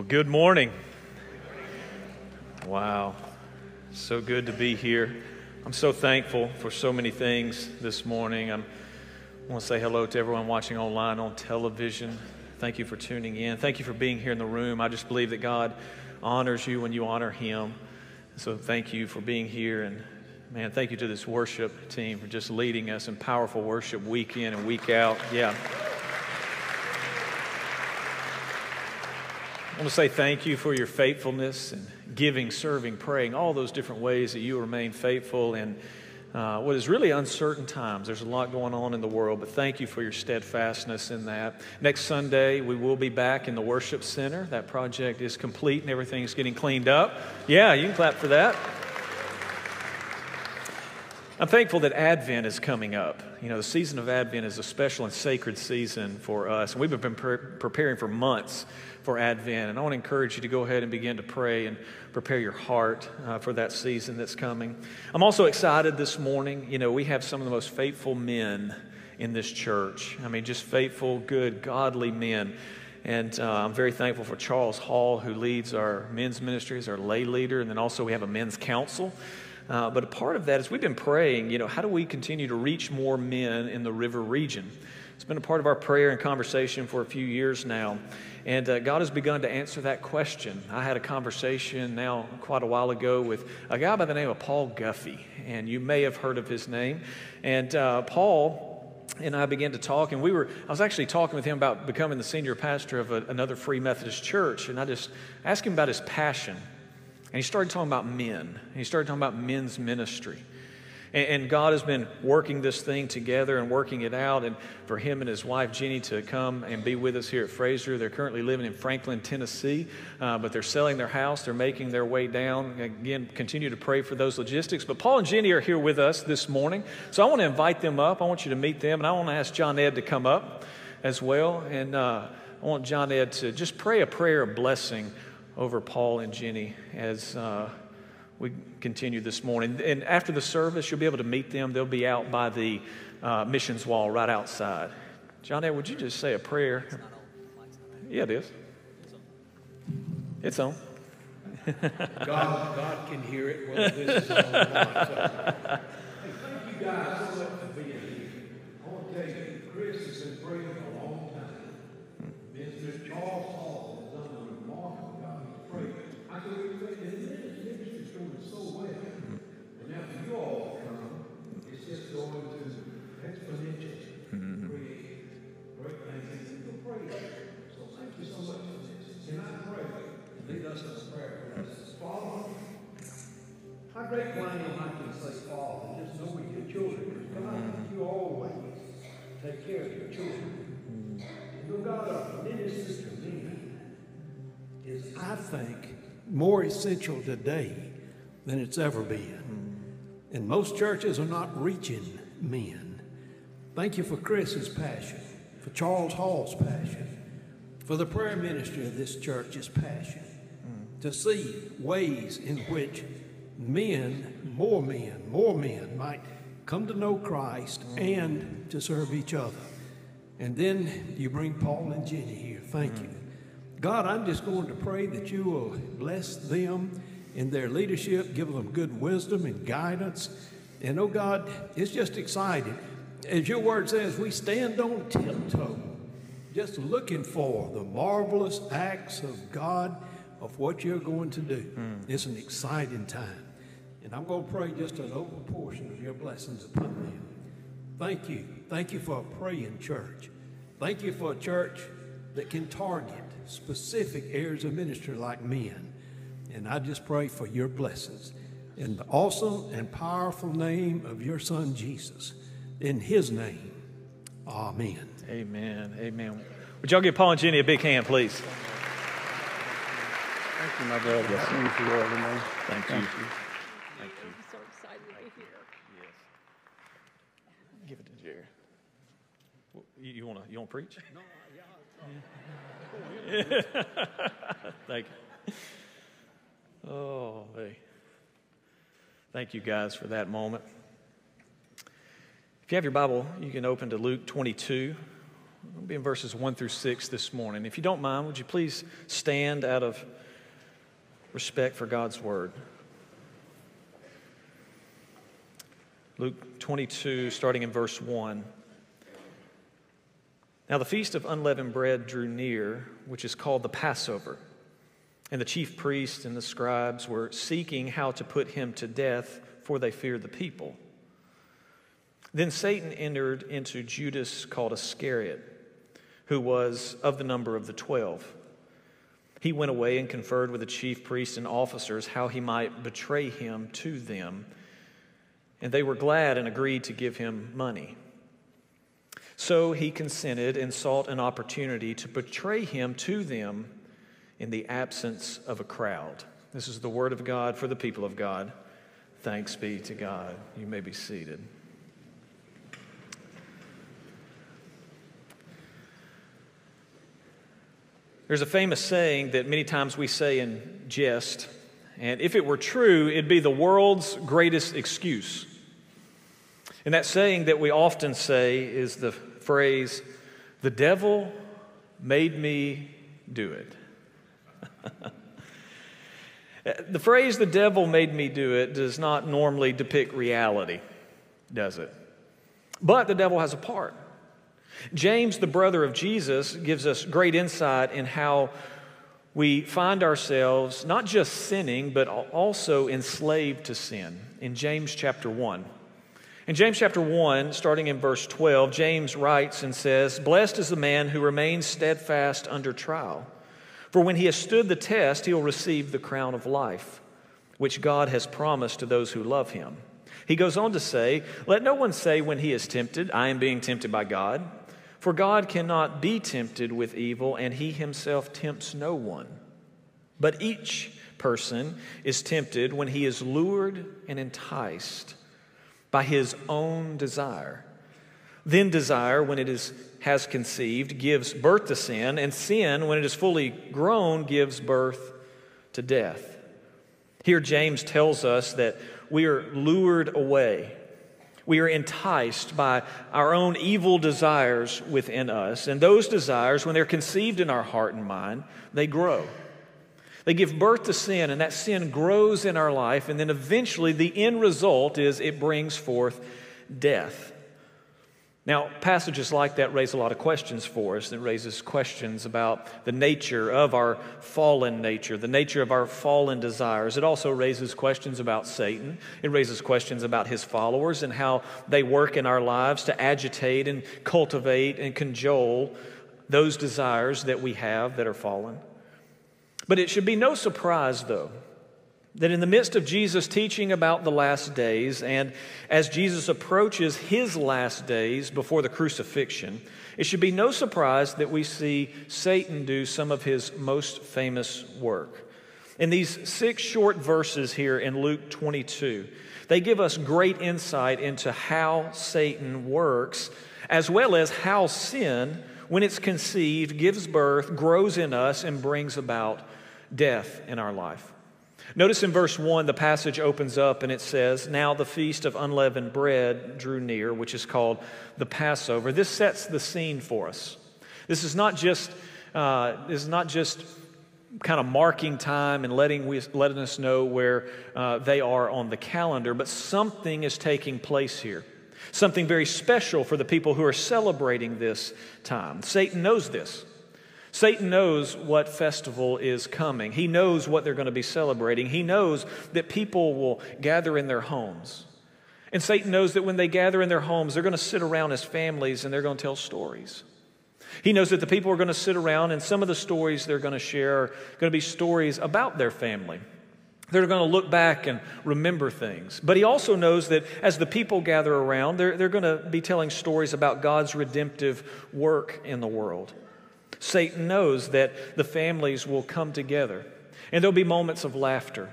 Well, good morning. Wow. So good to be here. I'm so thankful for so many things this morning. I'm, I want to say hello to everyone watching online on television. Thank you for tuning in. Thank you for being here in the room. I just believe that God honors you when you honor Him. So thank you for being here. And man, thank you to this worship team for just leading us in powerful worship week in and week out. Yeah. Want to say thank you for your faithfulness and giving, serving, praying, all those different ways that you remain faithful in uh, what is really uncertain times. There's a lot going on in the world, but thank you for your steadfastness in that. Next Sunday, we will be back in the worship center. That project is complete and everything's getting cleaned up. Yeah, you can clap for that. I'm thankful that Advent is coming up. You know, the season of Advent is a special and sacred season for us, and we've been pre- preparing for months for Advent. And I want to encourage you to go ahead and begin to pray and prepare your heart uh, for that season that's coming. I'm also excited this morning. You know, we have some of the most faithful men in this church. I mean, just faithful, good, godly men. And uh, I'm very thankful for Charles Hall, who leads our men's ministry as our lay leader. And then also we have a men's council. Uh, but a part of that is we've been praying, you know, how do we continue to reach more men in the river region? It's been a part of our prayer and conversation for a few years now. And uh, God has begun to answer that question. I had a conversation now quite a while ago with a guy by the name of Paul Guffey, and you may have heard of his name. And uh, Paul and I began to talk, and we were, I was actually talking with him about becoming the senior pastor of a, another Free Methodist church, and I just asked him about his passion. And he started talking about men. He started talking about men's ministry. And, God has been working this thing together and working it out. And for him and his wife, Jenny, to come and be with us here at Frazer. They're currently living in Franklin, Tennessee, uh, but they're selling their house. They're making their way down. Again, continue to pray for those logistics. But Paul and Jenny are here with us this morning. So I want to invite them up. I want you to meet them. And I want to ask John Ed to come up as well. And uh, I want John Ed to just pray a prayer of blessing over Paul and Jenny as. Uh, we continue this morning. And after the service, you'll be able to meet them. They'll be out by the uh, missions wall right outside. John would you just say a prayer? Yeah, it is. It's on. God, God can hear it whether this is on or not. So, thank you guys so much your children. God, mm-hmm. you always take care of your children. And God, our minister to me is, I think, more essential today than it's ever been. Mm-hmm. And most churches are not reaching men. Thank you for Chris's passion, for Charles Hall's passion, for the prayer ministry of this church's passion, mm. to see ways in which men, more men, more men might come to know Christ and to serve each other. And then you bring Paul and Jenny here. Thank you. God, I'm just going to pray that you will bless them in their leadership, give them good wisdom and guidance. And oh God, it's just exciting. As your word says, we stand on tiptoe, just looking for the marvelous acts of God of what you're going to do. Mm. It's an exciting time. And I'm going to pray just an open portion of your blessings upon them. Thank you. Thank you for a praying church. Thank you for a church that can target specific areas of ministry like men. And I just pray for your blessings in the awesome and powerful name of your son Jesus. In his name, amen. Amen. Amen. Would y'all give Paul and Jenny a big hand, please? Thank you, my brother. Thank you, Lord. Thank, Thank you. you. You, you want to you want to preach? No, yeah. Thank you. Oh, hey. Thank you guys for that moment. If you have your Bible, you can open to Luke 22. We'll be in verses 1 through 6 this morning. If you don't mind, would you please stand out of respect for God's word? Luke 22, starting in verse 1. Now the feast of unleavened bread drew near, which is called the Passover. And the chief priests and the scribes were seeking how to put him to death, for they feared the people. Then Satan entered into Judas called Iscariot, who was of the number of the twelve. He went away and conferred with the chief priests and officers how he might betray him to them. And they were glad and agreed to give him money. So he consented and sought an opportunity to betray him to them in the absence of a crowd. This is the word of God for the people of God. Thanks be to God. You may be seated. There's a famous saying that many times we say in jest, and if it were true, it'd be the world's greatest excuse. And that saying that we often say is the phrase, the devil made me do it. the phrase, the devil made me do it, does not normally depict reality, does it? But the devil has a part. James, the brother of Jesus, gives us great insight in how we find ourselves not just sinning, but also enslaved to sin in James chapter 1. In James chapter 1, starting in verse 12, James writes and says, Blessed is the man who remains steadfast under trial. For when he has stood the test, he'll receive the crown of life, which God has promised to those who love him. He goes on to say, Let no one say when he is tempted, I am being tempted by God. For God cannot be tempted with evil, and he himself tempts no one. But each person is tempted when he is lured and enticed by his own desire. Then desire, when it is, has conceived, gives birth to sin, and sin, when it is fully grown, gives birth to death. Here, James tells us that we are lured away we are enticed by our own evil desires within us. And those desires, when they're conceived in our heart and mind, they grow. They give birth to sin, and that sin grows in our life. And then eventually, the end result is it brings forth death. Now, passages like that raise a lot of questions for us. It raises questions about the nature of our fallen nature, the nature of our fallen desires. It also raises questions about Satan. It raises questions about his followers and how they work in our lives to agitate and cultivate and cajole those desires that we have that are fallen. But it should be no surprise, though, that in the midst of Jesus teaching about the last days, and as Jesus approaches his last days before the crucifixion, it should be no surprise that we see Satan do some of his most famous work. In these six short verses here in Luke 22, they give us great insight into how Satan works, as well as how sin, when it's conceived, gives birth, grows in us, and brings about death in our life. Notice in verse 1, the passage opens up and it says, Now the feast of unleavened bread drew near, which is called the Passover. This sets the scene for us. This is not just, uh, this is not just kind of marking time and letting, we, letting us know where uh, they are on the calendar, but something is taking place here. Something very special for the people who are celebrating this time. Satan knows this. Satan knows what festival is coming. He knows what they're going to be celebrating. He knows that people will gather in their homes. And Satan knows that when they gather in their homes, they're going to sit around as families and they're going to tell stories. He knows that the people are going to sit around, and some of the stories they're going to share are going to be stories about their family. They're going to look back and remember things. But he also knows that as the people gather around, they're, they're going to be telling stories about God's redemptive work in the world. Satan knows that the families will come together and there'll be moments of laughter.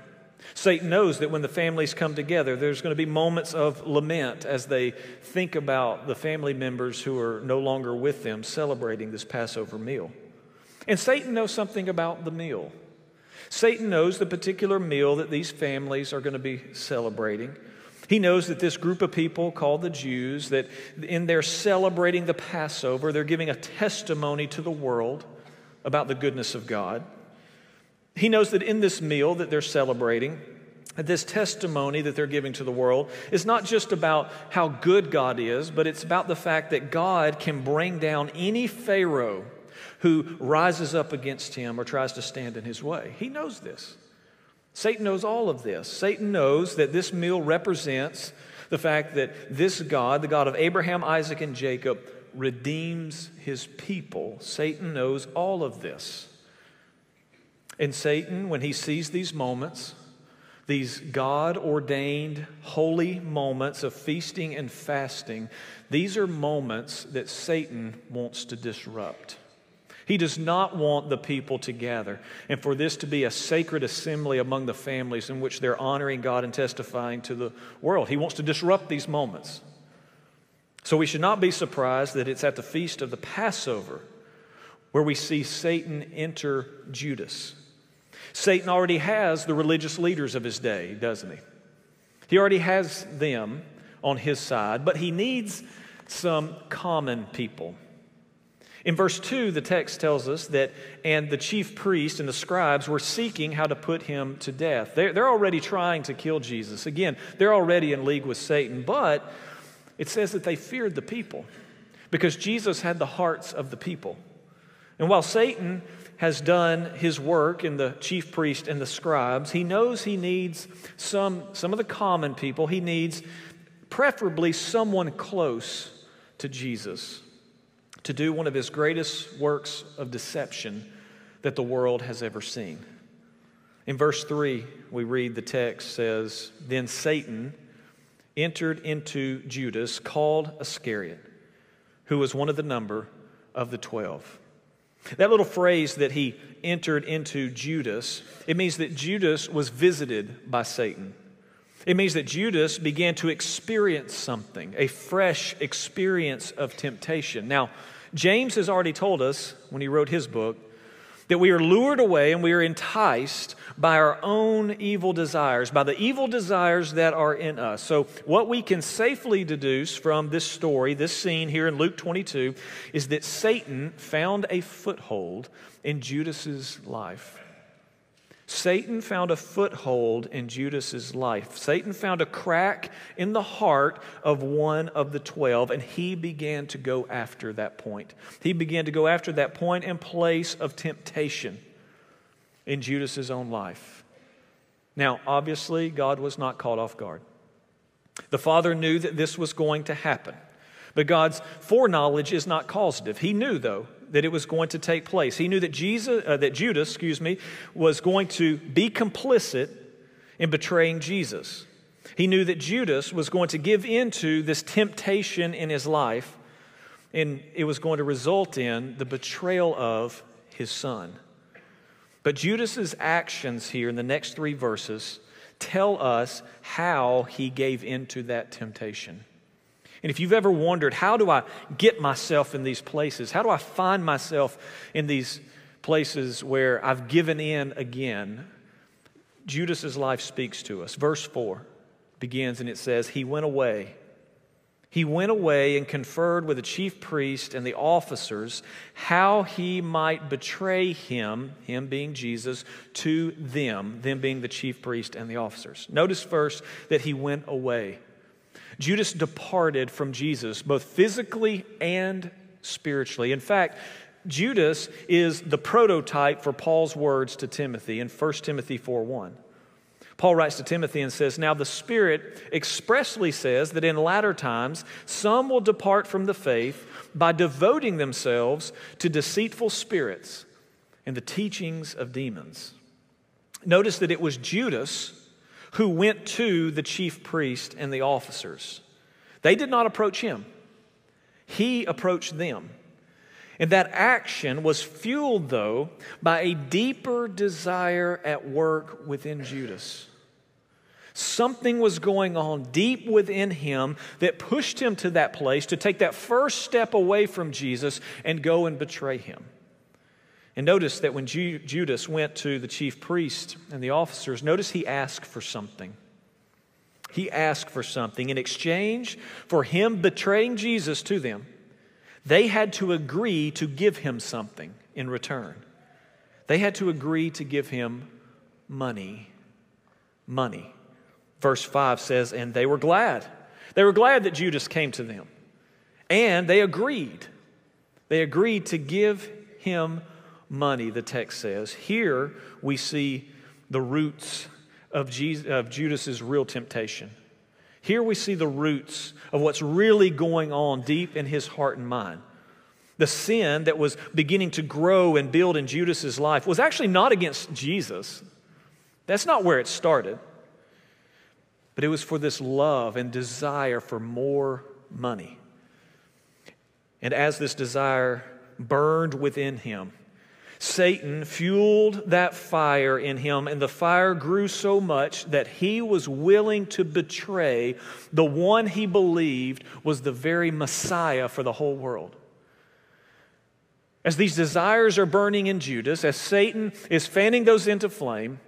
Satan knows that when the families come together, there's going to be moments of lament as they think about the family members who are no longer with them celebrating this Passover meal. And Satan knows something about the meal. Satan knows the particular meal that these families are going to be celebrating. He knows that this group of people called the Jews, that in their celebrating the Passover, they're giving a testimony to the world about the goodness of God. He knows that in this meal that they're celebrating, this testimony that they're giving to the world is not just about how good God is, but it's about the fact that God can bring down any Pharaoh who rises up against him or tries to stand in his way. He knows this. Satan knows all of this. Satan knows that this meal represents the fact that this God, the God of Abraham, Isaac, and Jacob, redeems his people. Satan knows all of this. And Satan, when he sees these moments, these God ordained holy moments of feasting and fasting, these are moments that Satan wants to disrupt. He does not want the people to gather and for this to be a sacred assembly among the families in which they're honoring God and testifying to the world. He wants to disrupt these moments. So we should not be surprised that it's at the feast of the Passover where we see Satan enter Judas. Satan already has the religious leaders of his day, doesn't he? He already has them on his side, but he needs some common people. In verse 2, the text tells us that, and the chief priest and the scribes were seeking how to put him to death. They're, they're already trying to kill Jesus. Again, they're already in league with Satan, but it says that they feared the people because Jesus had the hearts of the people. And while Satan has done his work in the chief priest and the scribes, he knows he needs some, some of the common people. He needs preferably someone close to Jesus to do one of his greatest works of deception that the world has ever seen. In verse 3, we read the text says, Then Satan entered into Judas, called Iscariot, who was one of the number of the twelve. That little phrase that he entered into Judas, it means that Judas was visited by Satan. It means that Judas began to experience something, a fresh experience of temptation. Now, James has already told us when he wrote his book that we are lured away and we are enticed by our own evil desires, by the evil desires that are in us. So, what we can safely deduce from this story, this scene here in Luke 22, is that Satan found a foothold in Judas's life. Satan found a foothold in Judas's life. Satan found a crack in the heart of one of the 12 and he began to go after that point. He began to go after that point and place of temptation in Judas's own life. Now, obviously, God was not caught off guard. The Father knew that this was going to happen. But God's foreknowledge is not causative. He knew, though, that it was going to take place. He knew that Jesus, uh, that Judas, excuse me, was going to be complicit in betraying Jesus. He knew that Judas was going to give into this temptation in his life, and it was going to result in the betrayal of his son. But Judas's actions here in the next three verses tell us how he gave into that temptation. And if you've ever wondered, how do I get myself in these places? How do I find myself in these places where I've given in again? Judas's life speaks to us. Verse 4 begins and it says, He went away. He went away and conferred with the chief priest and the officers how he might betray him, him being Jesus, to them, them being the chief priest and the officers. Notice first that he went away. Judas departed from Jesus, both physically and spiritually. In fact, Judas is the prototype for Paul's words to Timothy in 1 Timothy 4 1. Paul writes to Timothy and says, Now the Spirit expressly says that in latter times some will depart from the faith by devoting themselves to deceitful spirits and the teachings of demons. Notice that it was Judas who went to the chief priest and the officers. They did not approach him, he approached them. And that action was fueled, though, by a deeper desire at work within Judas. Something was going on deep within him that pushed him to that place to take that first step away from Jesus and go and betray him. And notice that when Ju- Judas went to the chief priest and the officers, notice he asked for something. He asked for something. In exchange for him betraying Jesus to them, they had to agree to give him something in return. They had to agree to give him money. Money. Verse 5 says, And they were glad. They were glad that Judas came to them. And they agreed. They agreed to give him money, the text says. Here we see the roots of, Jesus, of Judas's real temptation. Here we see the roots of what's really going on deep in his heart and mind. The sin that was beginning to grow and build in Judas's life was actually not against Jesus. That's not where it started. But it was for this love and desire for more money. And as this desire burned within him, Satan fueled that fire in him, and the fire grew so much that he was willing to betray the one he believed was the very Messiah for the whole world. As these desires are burning in Judas, as Satan is fanning those into flame,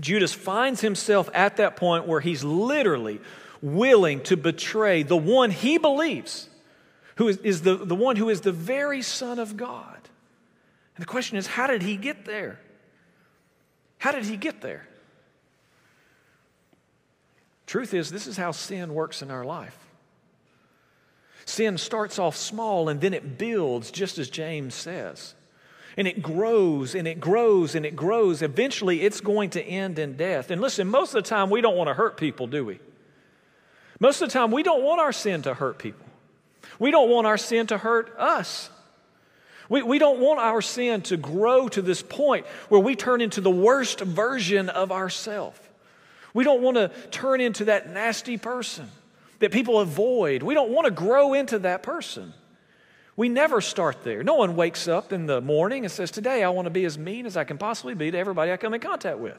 Judas finds himself at that point where he's literally willing to betray the one he believes, who is, is the, the one who is the very Son of God. And the question is, how did he get there? How did he get there? Truth is, this is how sin works in our life. Sin starts off small and then it builds, just as James says. And it grows and it grows and it grows. Eventually, it's going to end in death. And listen, most of the time, we don't want to hurt people, do we? Most of the time, we don't want our sin to hurt people. We don't want our sin to hurt us. We, we don't want our sin to grow to this point where we turn into the worst version of ourselves. We don't want to turn into that nasty person that people avoid. We don't want to grow into that person. We never start there. No one wakes up in the morning and says, Today I want to be as mean as I can possibly be to everybody I come in contact with.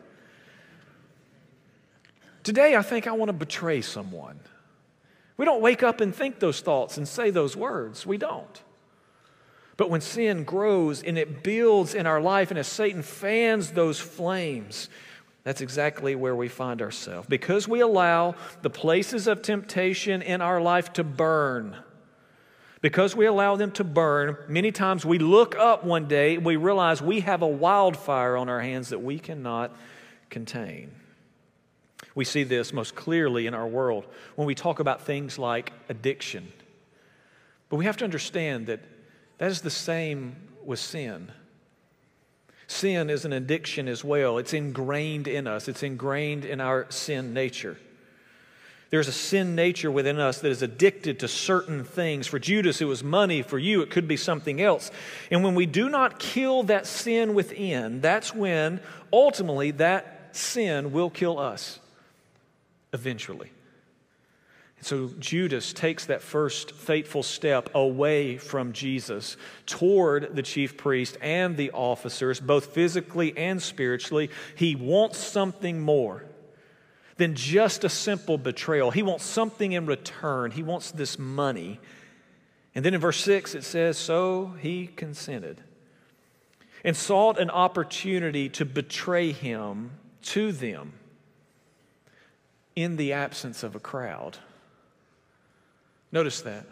Today I think I want to betray someone. We don't wake up and think those thoughts and say those words. We don't. But when sin grows and it builds in our life, and as Satan fans those flames, that's exactly where we find ourselves. Because we allow the places of temptation in our life to burn, because we allow them to burn, many times we look up one day and we realize we have a wildfire on our hands that we cannot contain. We see this most clearly in our world when we talk about things like addiction. But we have to understand that that is the same with sin. Sin is an addiction as well. It's ingrained in us, it's ingrained in our sin nature. There's a sin nature within us that is addicted to certain things. For Judas, it was money. For you, it could be something else. And when we do not kill that sin within, that's when ultimately that sin will kill us eventually. So Judas takes that first fateful step away from Jesus toward the chief priest and the officers, both physically and spiritually. He wants something more than just a simple betrayal. He wants something in return. He wants this money. And then in verse 6 it says, So he consented and sought an opportunity to betray him to them in the absence of a crowd. Notice that.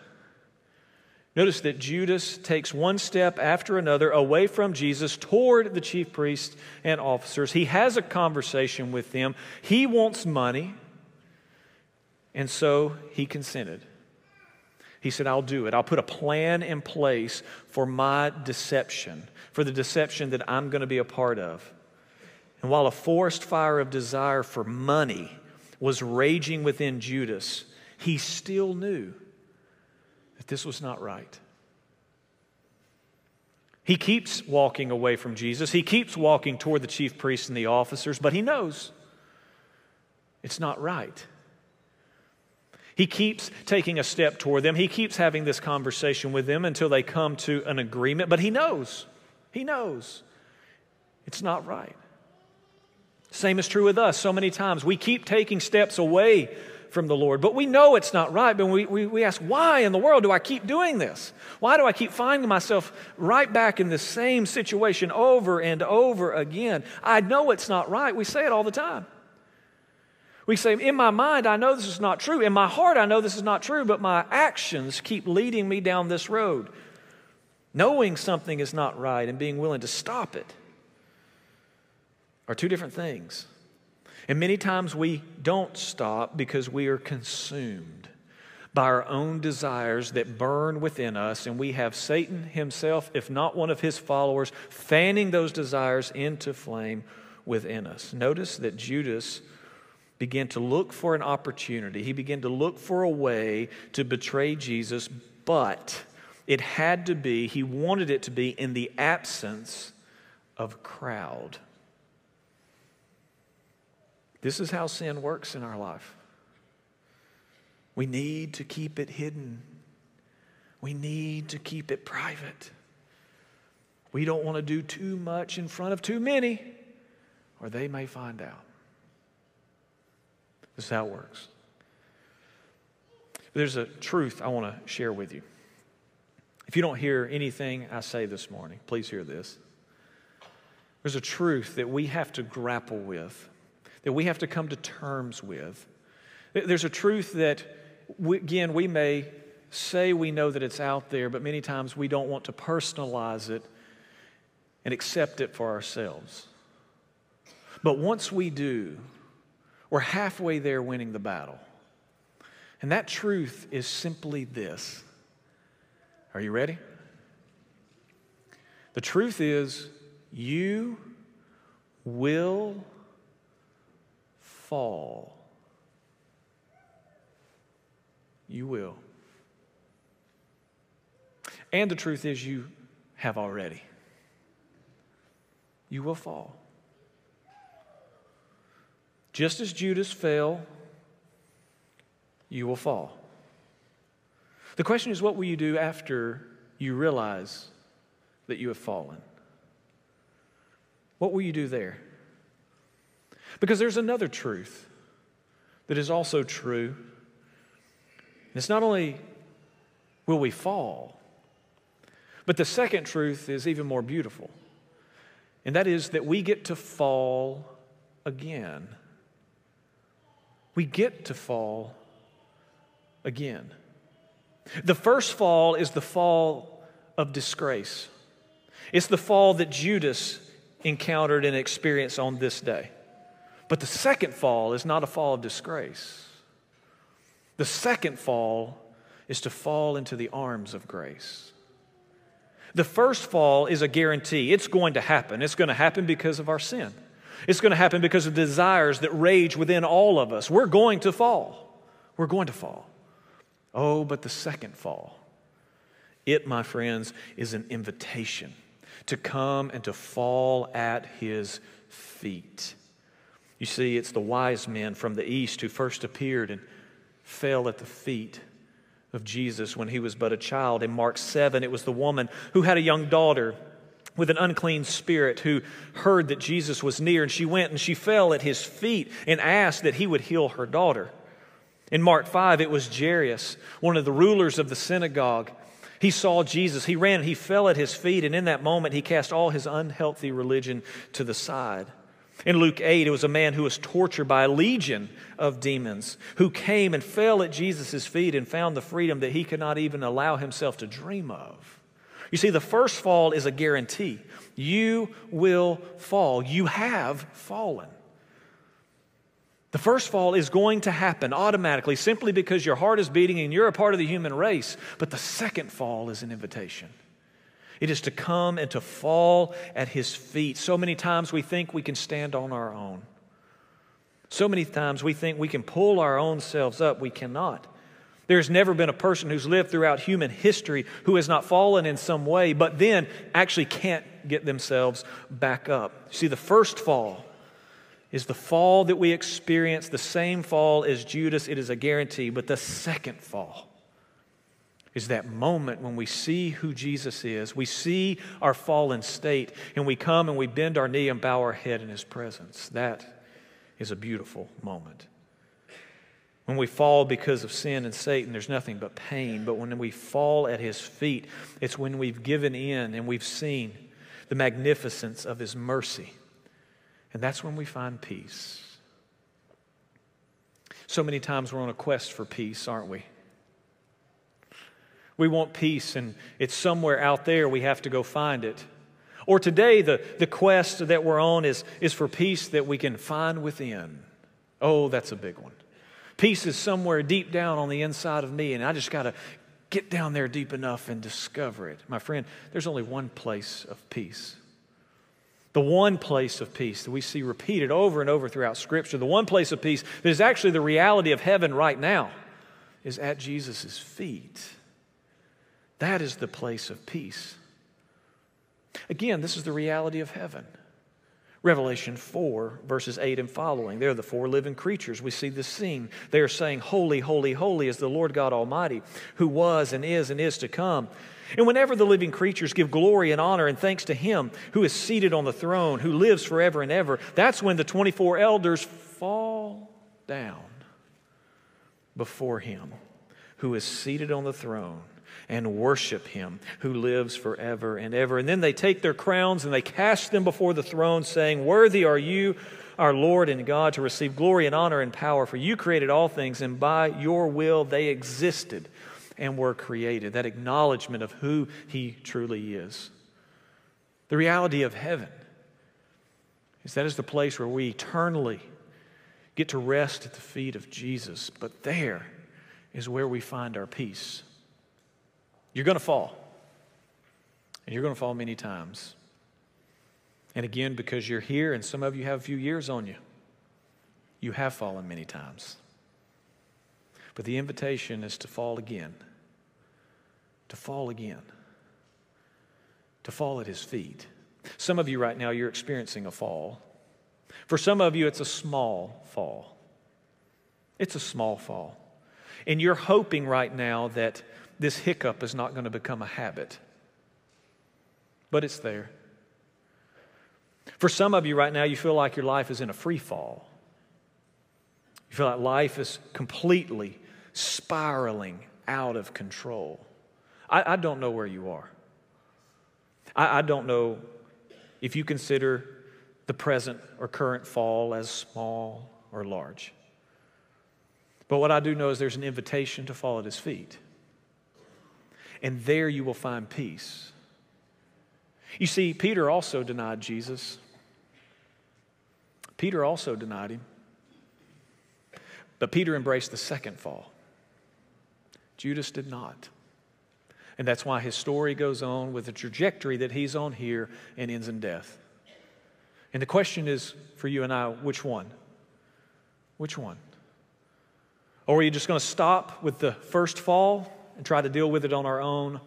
Notice that Judas takes one step after another away from Jesus toward the chief priests and officers. He has a conversation with them. He wants money, and so he consented. He said, I'll do it. I'll put a plan in place for my deception, for the deception that I'm going to be a part of. And while a forest fire of desire for money was raging within Judas, he still knew that this was not right. He keeps walking away from Jesus. He keeps walking toward the chief priests and the officers, but he knows it's not right. He keeps taking a step toward them. He keeps having this conversation with them until they come to an agreement, but he knows. He knows it's not right. Same is true with us. So many times we keep taking steps away from the Lord. But we know it's not right. But we, we, we ask, why in the world do I keep doing this? Why do I keep finding myself right back in the same situation over and over again? I know it's not right. We say it all the time. We say, In my mind, I know this is not true. In my heart, I know this is not true, but my actions keep leading me down this road. Knowing something is not right and being willing to stop it are two different things. And many times we don't stop because we are consumed by our own desires that burn within us, and we have Satan himself, if not one of his followers, fanning those desires into flame within us. Notice that Judas began to look for an opportunity, he began to look for a way to betray Jesus, but it had to be, he wanted it to be in the absence of crowd. This is how sin works in our life. We need to keep it hidden. We need to keep it private. We don't want to do too much in front of too many, or they may find out. This is how it works. There's a truth I want to share with you. If you don't hear anything I say this morning, please hear this. There's a truth that we have to grapple with, that we have to come to terms with. There's a truth that we, again, we may say we know that it's out there, but many times we don't want to personalize it and accept it for ourselves. But once we do, we're halfway there winning the battle. And that truth is simply this. Are you ready? The truth is, you will fall. You will. And the truth is, you have already. You will fall. Just as Judas fell, you will fall. The question is, what will you do after you realize that you have fallen? What will you do there? Because there's another truth that is also true it's not only will we fall, but the second truth is even more beautiful. And that is that we get to fall again. We get to fall again. The first fall is the fall of disgrace. It's the fall that Judas encountered and experienced on this day. But the second fall is not a fall of disgrace. The second fall is to fall into the arms of grace. The first fall is a guarantee. It's going to happen. It's going to happen because of our sin. It's going to happen because of desires that rage within all of us. We're going to fall. We're going to fall. Oh, but the second fall, it, my friends, is an invitation to come and to fall at his feet. You see, it's the wise men from the east who first appeared and fell at the feet of Jesus when he was but a child. In Mark 7, it was the woman who had a young daughter with an unclean spirit who heard that Jesus was near, and she went and she fell at his feet and asked that he would heal her daughter. In Mark 5, it was Jairus, one of the rulers of the synagogue. He saw Jesus. He ran, and he fell at his feet, and in that moment, he cast all his unhealthy religion to the side. In Luke 8, it was a man who was tortured by a legion of demons who came and fell at Jesus' feet and found the freedom that he could not even allow himself to dream of. You see, the first fall is a guarantee. You will fall. You have fallen. The first fall is going to happen automatically simply because your heart is beating and you're a part of the human race. But the second fall is an invitation. It is to come and to fall at his feet. So many times we think we can stand on our own. So many times we think we can pull our own selves up. We cannot. There's never been a person who's lived throughout human history who has not fallen in some way, but then actually can't get themselves back up. See, the first fall is the fall that we experience, the same fall as Judas. It is a guarantee. But the second fall is that moment when we see who Jesus is. We see our fallen state, and we come and we bend our knee and bow our head in His presence. That is a beautiful moment. When we fall because of sin and Satan, there's nothing but pain. But when we fall at His feet, it's when we've given in and we've seen the magnificence of His mercy. And that's when we find peace. So many times we're on a quest for peace, aren't we? We want peace, and it's somewhere out there. We have to go find it. Or today, the, the quest that we're on is, is for peace that we can find within. Oh, that's a big one. Peace is somewhere deep down on the inside of me, and I just got to get down there deep enough and discover it. My friend, there's only one place of peace. The one place of peace that we see repeated over and over throughout Scripture, the one place of peace that is actually the reality of heaven right now, is at Jesus' feet. That is the place of peace. Again, this is the reality of heaven. Revelation 4, verses 8 and following. They're the four living creatures. We see this scene. They are saying, Holy, holy, holy is the Lord God Almighty, who was and is and is to come. And whenever the living creatures give glory and honor and thanks to Him who is seated on the throne, who lives forever and ever, that's when the 24 elders fall down before Him who is seated on the throne and worship him who lives forever and ever. And then they take their crowns and they cast them before the throne, saying, Worthy are you, our Lord and God, to receive glory and honor and power, for you created all things, and by your will they existed and were created. That acknowledgement of who he truly is. The reality of heaven is that is the place where we eternally get to rest at the feet of Jesus, but there is where we find our peace. You're going to fall. And you're going to fall many times. And again, because you're here and some of you have a few years on you, you have fallen many times. But the invitation is to fall again, to fall again, to fall at his feet. Some of you right now, you're experiencing a fall. For some of you, it's a small fall. It's a small fall. And you're hoping right now that this hiccup is not going to become a habit. But it's there. For some of you right now, you feel like your life is in a free fall. You feel like life is completely spiraling out of control. I, I don't know where you are. I, I don't know if you consider the present or current fall as small or large. But what I do know is there's an invitation to fall at his feet and there you will find peace. You see, Peter also denied Jesus. Peter also denied him. But Peter embraced the second fall. Judas did not. And that's why his story goes on with the trajectory that he's on here and ends in death. And the question is for you and I which one? Which one? Or are you just going to stop with the first fall and try to deal with it on our own?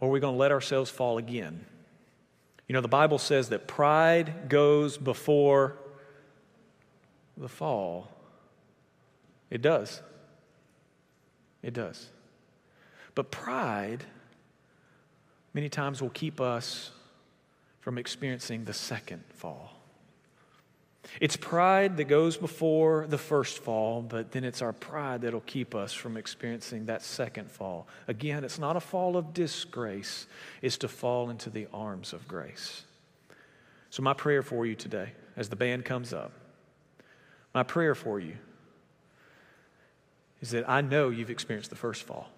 Or are we going to let ourselves fall again? You know, the Bible says that pride goes before the fall. It does. It does. But pride, many times, will keep us from experiencing the second fall. It's pride that goes before the first fall, but then it's our pride that'll keep us from experiencing that second fall. Again, it's not a fall of disgrace, it's to fall into the arms of grace. So, my prayer for you today, as the band comes up, my prayer for you is that I know you've experienced the first fall.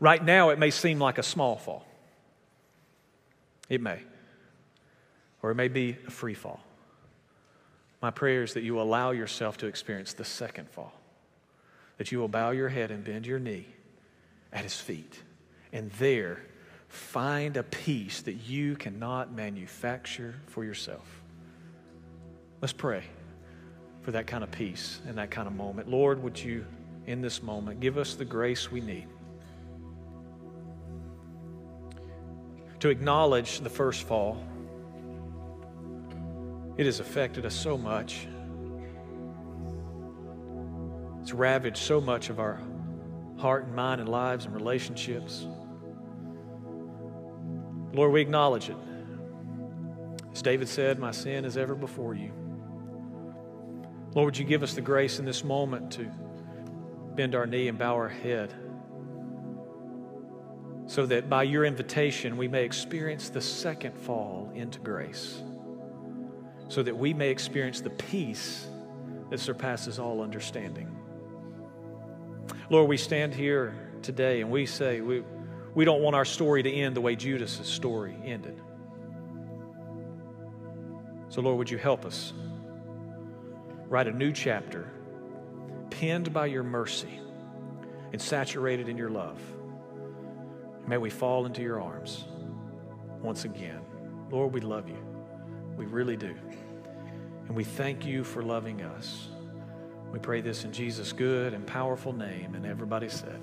Right now, it may seem like a small fall. It may. Or it may be a free fall. My prayer is that you allow yourself to experience the second fall, that you will bow your head and bend your knee at his feet, and there find a peace that you cannot manufacture for yourself. Let's pray for that kind of peace and that kind of moment. Lord, would you, in this moment, give us the grace we need to acknowledge the first fall it has affected us so much. It's ravaged so much of our heart and mind and lives and relationships. Lord, we acknowledge it. As David said, My sin is ever before you. Lord, would you give us the grace in this moment to bend our knee and bow our head so that by your invitation we may experience the second fall into grace so that we may experience the peace that surpasses all understanding. Lord, we stand here today and we say we, we don't want our story to end the way Judas' story ended. So, Lord, would you help us write a new chapter penned by your mercy and saturated in your love? May we fall into your arms once again. Lord, we love you. We really do. And we thank you for loving us. We pray this in Jesus' good and powerful name. And everybody said,